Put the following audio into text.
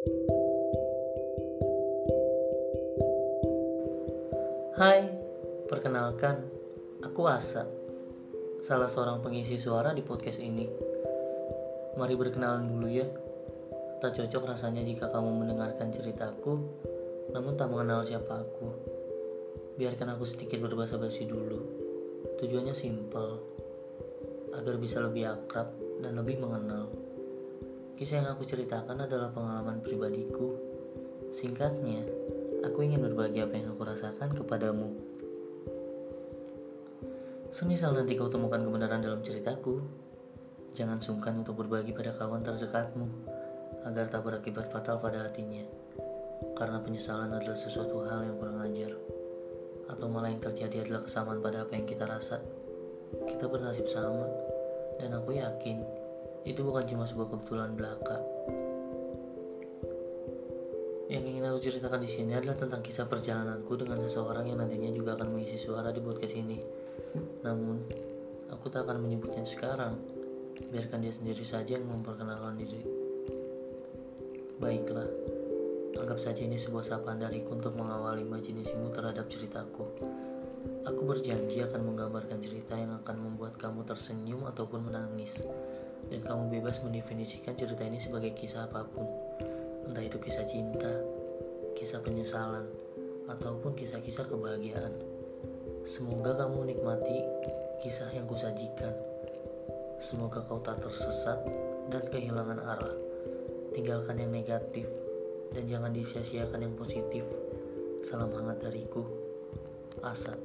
Hai, perkenalkan, aku Asa, salah seorang pengisi suara di podcast ini. Mari berkenalan dulu ya. Tak cocok rasanya jika kamu mendengarkan ceritaku, namun tak mengenal siapa aku. Biarkan aku sedikit berbahasa basi dulu. Tujuannya simpel, agar bisa lebih akrab dan lebih mengenal. Kisah yang aku ceritakan adalah pengalaman pribadiku. Singkatnya, aku ingin berbagi apa yang aku rasakan kepadamu. Semisal nanti kau temukan kebenaran dalam ceritaku, jangan sungkan untuk berbagi pada kawan terdekatmu agar tak berakibat fatal pada hatinya. Karena penyesalan adalah sesuatu hal yang kurang ajar, atau malah yang terjadi adalah kesamaan pada apa yang kita rasa. Kita bernasib sama, dan aku yakin itu bukan cuma sebuah kebetulan belaka. Yang ingin aku ceritakan di sini adalah tentang kisah perjalananku dengan seseorang yang nantinya juga akan mengisi suara di podcast ini. Namun, aku tak akan menyebutnya sekarang. Biarkan dia sendiri saja yang memperkenalkan diri. Baiklah, anggap saja ini sebuah sapaan dariku untuk mengawali imajinasimu terhadap ceritaku. Aku berjanji akan menggambarkan cerita yang akan membuat kamu tersenyum ataupun menangis. Dan kamu bebas mendefinisikan cerita ini sebagai kisah apa pun entah itu kisah cinta, kisah penyesalan, ataupun kisah-kisah kebahagiaan. Semoga kamu menikmati kisah yang kusajikan. Semoga kau tak tersesat dan kehilangan arah. Tinggalkan yang negatif dan jangan disia-siakan yang positif. Salam hangat dariku, Asad.